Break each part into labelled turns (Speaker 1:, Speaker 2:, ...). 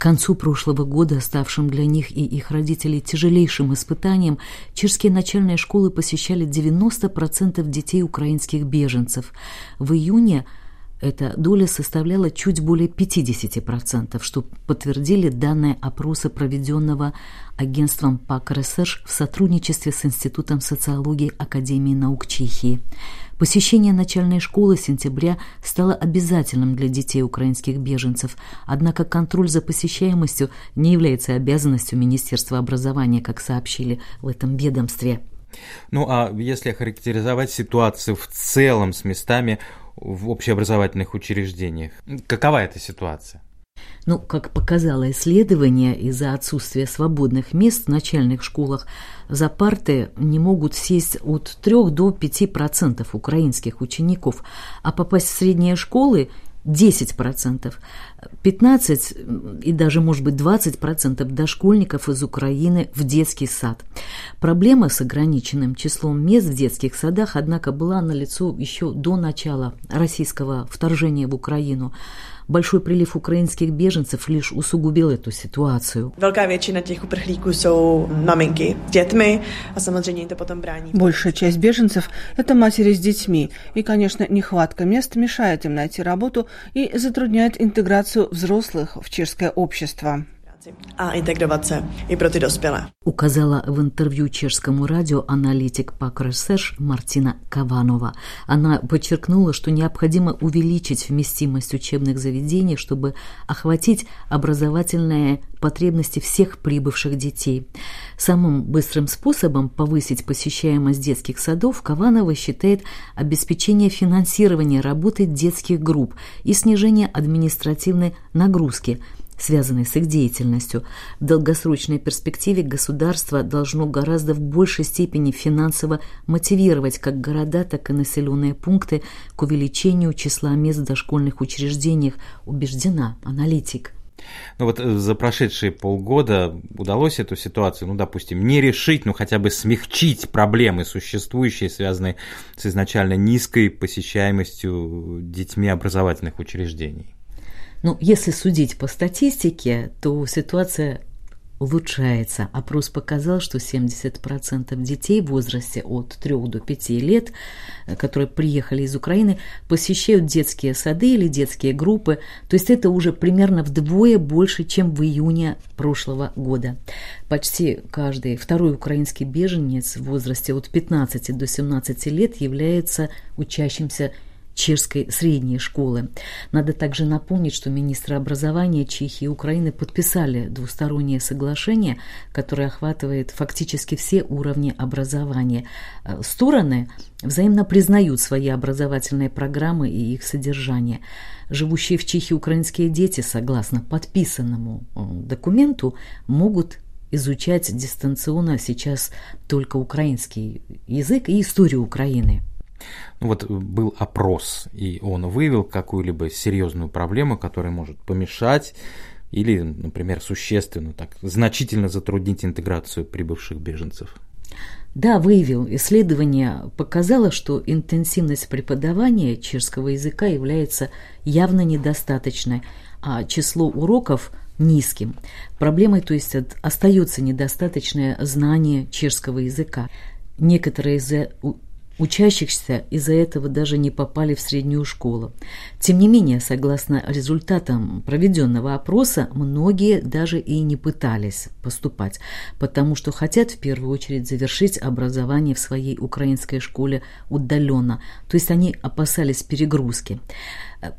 Speaker 1: К концу прошлого года, ставшим для них и их родителей тяжелейшим испытанием, чешские начальные школы посещали 90% детей украинских беженцев. В июне эта доля составляла чуть более 50%, что подтвердили данные опроса, проведенного агентством ПАК РСШ в сотрудничестве с Институтом социологии Академии наук Чехии. Посещение начальной школы с сентября стало обязательным для детей украинских беженцев, однако контроль за посещаемостью не является обязанностью Министерства образования, как сообщили в этом ведомстве.
Speaker 2: Ну а если характеризовать ситуацию в целом с местами в общеобразовательных учреждениях, какова эта ситуация?
Speaker 1: Ну, как показало исследование, из-за отсутствия свободных мест в начальных школах за парты не могут сесть от 3 до 5% украинских учеников, а попасть в средние школы 10%, 15% и даже, может быть, 20% дошкольников из Украины в детский сад. Проблема с ограниченным числом мест в детских садах, однако, была налицо еще до начала российского вторжения в Украину. Большой прилив украинских беженцев лишь усугубил эту ситуацию.
Speaker 3: Большая часть беженцев – это матери с детьми. И, конечно, нехватка мест мешает им найти работу и затрудняет интеграцию взрослых в чешское общество
Speaker 4: integrovat se i pro ty dospělé.
Speaker 1: Указала в интервью чешскому радио аналитик Пак Ресеш Мартина Каванова. Она подчеркнула, что необходимо увеличить вместимость учебных заведений, чтобы охватить образовательные потребности всех прибывших детей. Самым быстрым способом повысить посещаемость детских садов Каванова считает обеспечение финансирования работы детских групп и снижение административной нагрузки – связанной с их деятельностью. В долгосрочной перспективе государство должно гораздо в большей степени финансово мотивировать как города, так и населенные пункты к увеличению числа мест в дошкольных учреждениях, убеждена аналитик.
Speaker 2: Ну вот э, за прошедшие полгода удалось эту ситуацию, ну, допустим, не решить, но хотя бы смягчить проблемы существующие, связанные с изначально низкой посещаемостью детьми образовательных учреждений.
Speaker 1: Ну, если судить по статистике, то ситуация улучшается. Опрос показал, что 70% детей в возрасте от 3 до 5 лет, э, которые приехали из Украины, посещают детские сады или детские группы. То есть это уже примерно вдвое больше, чем в июне прошлого года. Почти каждый второй украинский беженец в возрасте от 15 до 17 лет является учащимся чешской средней школы. Надо также напомнить, что министры образования Чехии и Украины подписали двустороннее соглашение, которое охватывает фактически все уровни образования. Э, стороны взаимно признают свои образовательные программы и их содержание. Живущие в Чехии украинские дети, согласно подписанному э, документу, могут изучать дистанционно сейчас только украинский язык и историю Украины.
Speaker 2: Ну вот был опрос, и он выявил какую-либо серьезную проблему, которая может помешать или, например, существенно, так, значительно затруднить интеграцию прибывших беженцев.
Speaker 1: Да, выявил. Исследование показало, что интенсивность преподавания чешского языка является явно недостаточной, а число уроков низким. Проблемой, то есть, остается недостаточное знание чешского языка. Некоторые из Учащихся из-за этого даже не попали в среднюю школу. Тем не менее, согласно результатам проведенного опроса, многие даже и не пытались поступать, потому что хотят в первую очередь завершить образование в своей украинской школе удаленно, то есть они опасались перегрузки.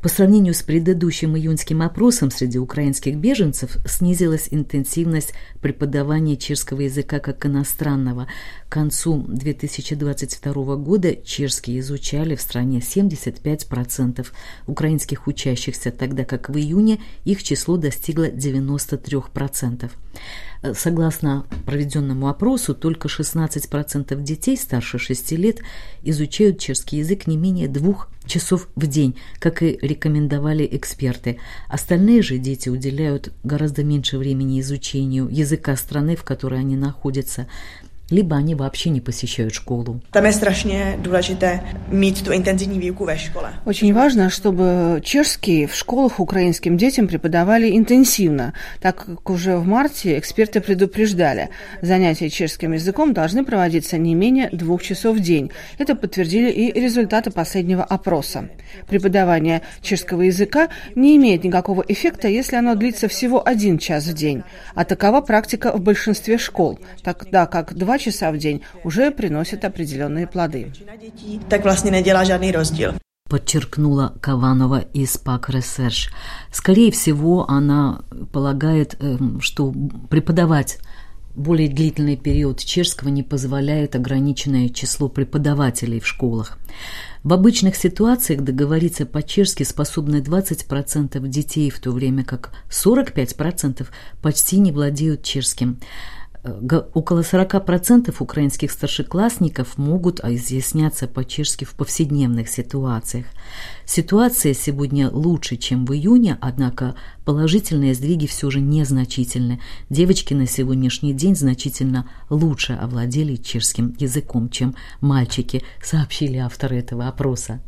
Speaker 1: По сравнению с предыдущим июньским опросом среди украинских беженцев снизилась интенсивность преподавания чешского языка как иностранного. К концу 2022 года чешский изучали в стране 75% украинских учащихся, тогда как в июне их число достигло 93%. Согласно проведенному опросу, только 16% детей старше 6 лет изучают чешский язык не менее двух часов в день, как и рекомендовали эксперты. Остальные же дети уделяют гораздо меньше времени изучению языка страны, в которой они находятся. Либо они вообще не посещают школу.
Speaker 4: Там mít tu intenzivní výuku ve škole.
Speaker 3: Очень важно, чтобы чешский в школах украинским детям преподавали интенсивно, так как уже в марте эксперты предупреждали, занятия чешским языком должны проводиться не менее двух часов в день. Это подтвердили и результаты последнего опроса. Преподавание чешского языка не имеет никакого эффекта, если оно длится всего один час в день, а такова практика в большинстве школ, тогда как два часа в день уже приносят определенные плоды.
Speaker 4: Tak vlastně nedělá žádný rozdíl.
Speaker 1: подчеркнула Каванова из ПАК Research. Скорее всего, она полагает, эм, что преподавать более длительный период чешского не позволяет ограниченное число преподавателей в школах. В обычных ситуациях договориться по-чешски способны 20% детей, в то время как 45% почти не владеют чешским. Около 40% украинских старшеклассников могут изъясняться по-чешски в повседневных ситуациях. Ситуация сегодня лучше, чем в июне, однако положительные сдвиги все же незначительны. Девочки на сегодняшний день значительно лучше овладели чешским языком, чем мальчики, сообщили авторы этого опроса.